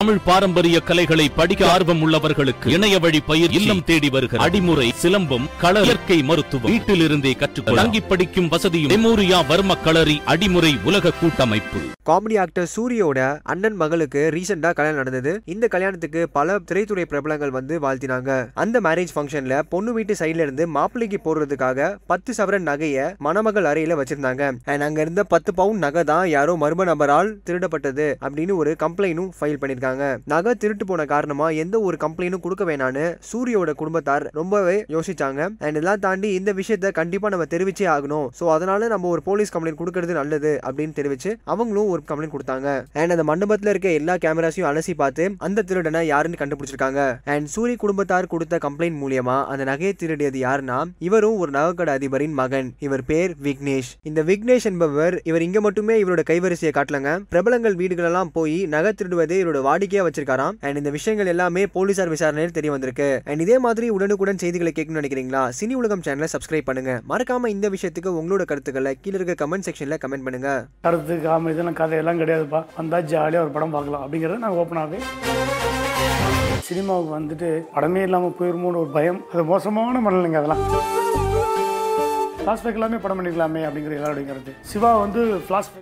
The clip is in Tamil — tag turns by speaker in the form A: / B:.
A: தமிழ் பாரம்பரிய கலைகளை படிக்க ஆர்வம் உள்ளவர்களுக்கு இணைய வழி பயிர் இல்லம் தேடி வருகிற அடிமுறை சிலம்பம் கள இயற்கை மருத்துவம். வீட்டிலிருந்தே கற்றுக்கொள்ள தங்கி படிக்கும் வசதியும் மெமோரியா வர்ம களரி அடிமுறை உலக கூட்டமைப்பு.
B: காமெடி ஆக்டர் சூரியோட அண்ணன் மகளுக்கு ரீசெண்டா கல்யாணம் நடந்தது. இந்த கல்யாணத்துக்கு பல திரைத்துறை பிரபலங்கள் வந்து வாழ்த்தினாங்க. அந்த மேரேஜ் ஃபங்க்ஷன்ல பொண்ணு வீட்டு சைடுல இருந்து மாப்பிள்ளைக்கு போடுறதுக்காக பத்து சவரன் நகைய மணமகள் அறையில வச்சிருந்தாங்க. அண்ட் அங்க இருந்த பத்து பவுன் நகை தான் யாரோ மர்ம நபரால் திருடப்பட்டது அப்படின்னு ஒரு கம்ப்ளைண்டும் ஃபைல் பண்ணிருக்காங்க நகை திருட்டு போன காரணமா எந்த ஒரு கம்ப்ளைண்டும் கொடுக்க வேணான்னு சூரியோட குடும்பத்தார் ரொம்பவே யோசிச்சாங்க. அண்ட் இதெல்லாம் தாண்டி இந்த விஷயத்த கண்டிப்பா நம்ம தெரிவிச்சே ஆகணும். ஸோ அதனால நம்ம ஒரு போலீஸ் கம்ப்ளைண்ட் கொடுக்கறது நல்லது அப்படின்னு தெரிவிச்சு அவங்களும் ஒரு கம்ப்ளைண்ட் கொடுத்தாங்க. அண்ட் அந்த மண்டபத்தில் இருக்க எல்லா கேமராஸையும் அலசி பார்த்து அந்த திருடனை யாருன்னு கண்டுபிடிச்சிருக்காங்க. அண்ட் சூரிய குடும்பத்தார் கொடுத்த கம்ப்ளைண்ட் மூலியமா அந்த நகையை திருடியது யாருன்னா இவரும் ஒரு நகைக்கடை அதிபரின் மகன். இவர் பேர் விக்னேஷ். இந்த விக்னேஷ் என்பவர் இவர் இங்க மட்டுமே இவரோட கைவரிசையை காட்டலங்க. பிரபலங்கள் வீடுகளெல்லாம் போய் நகை திருடுவதே இவரோட வாடிக்கையா வச்சிருக்காராம். அண்ட் இந்த விஷயங்கள் எல்லாமே போலீசார் விசாரணையில் தெரிய வந்திருக்கு. அண்ட் இதே மாதிரி உடனுக்குடன் செய்திகளை கேட்கணும்னு நினைக்கிறீங்களா? சினி உலகம் சேனலை சப்ஸ்கிரைப் பண்ணுங்க. மறக்காம இந்த விஷயத்துக்கு உங்களோட கருத்துக்களை கீழே இருக்க கமெண்ட் செக்ஷன்ல கமெண்ட் பண்ணுங்க.
C: கருத்து காம இதெல்லாம் கதையெல்லாம் கிடையாதுப்பா. வந்தால் ஜாலியாக ஒரு படம் பார்க்கலாம். அப்படிங்கிறத நான் ஓப்பனாகவே சினிமாவுக்கு வந்துட்டு படமே இல்லாமல் போயிருமோன்னு ஒரு பயம். அது மோசமான மனநிலைங்க அதெல்லாம். ஃப்ளாஷ்பேக் எல்லாமே படம் பண்ணிக்கலாமே அப்படிங்கிற எல்லாருடைய கருத்து. சிவா வந்து ஃப்ளாஷ்பேக்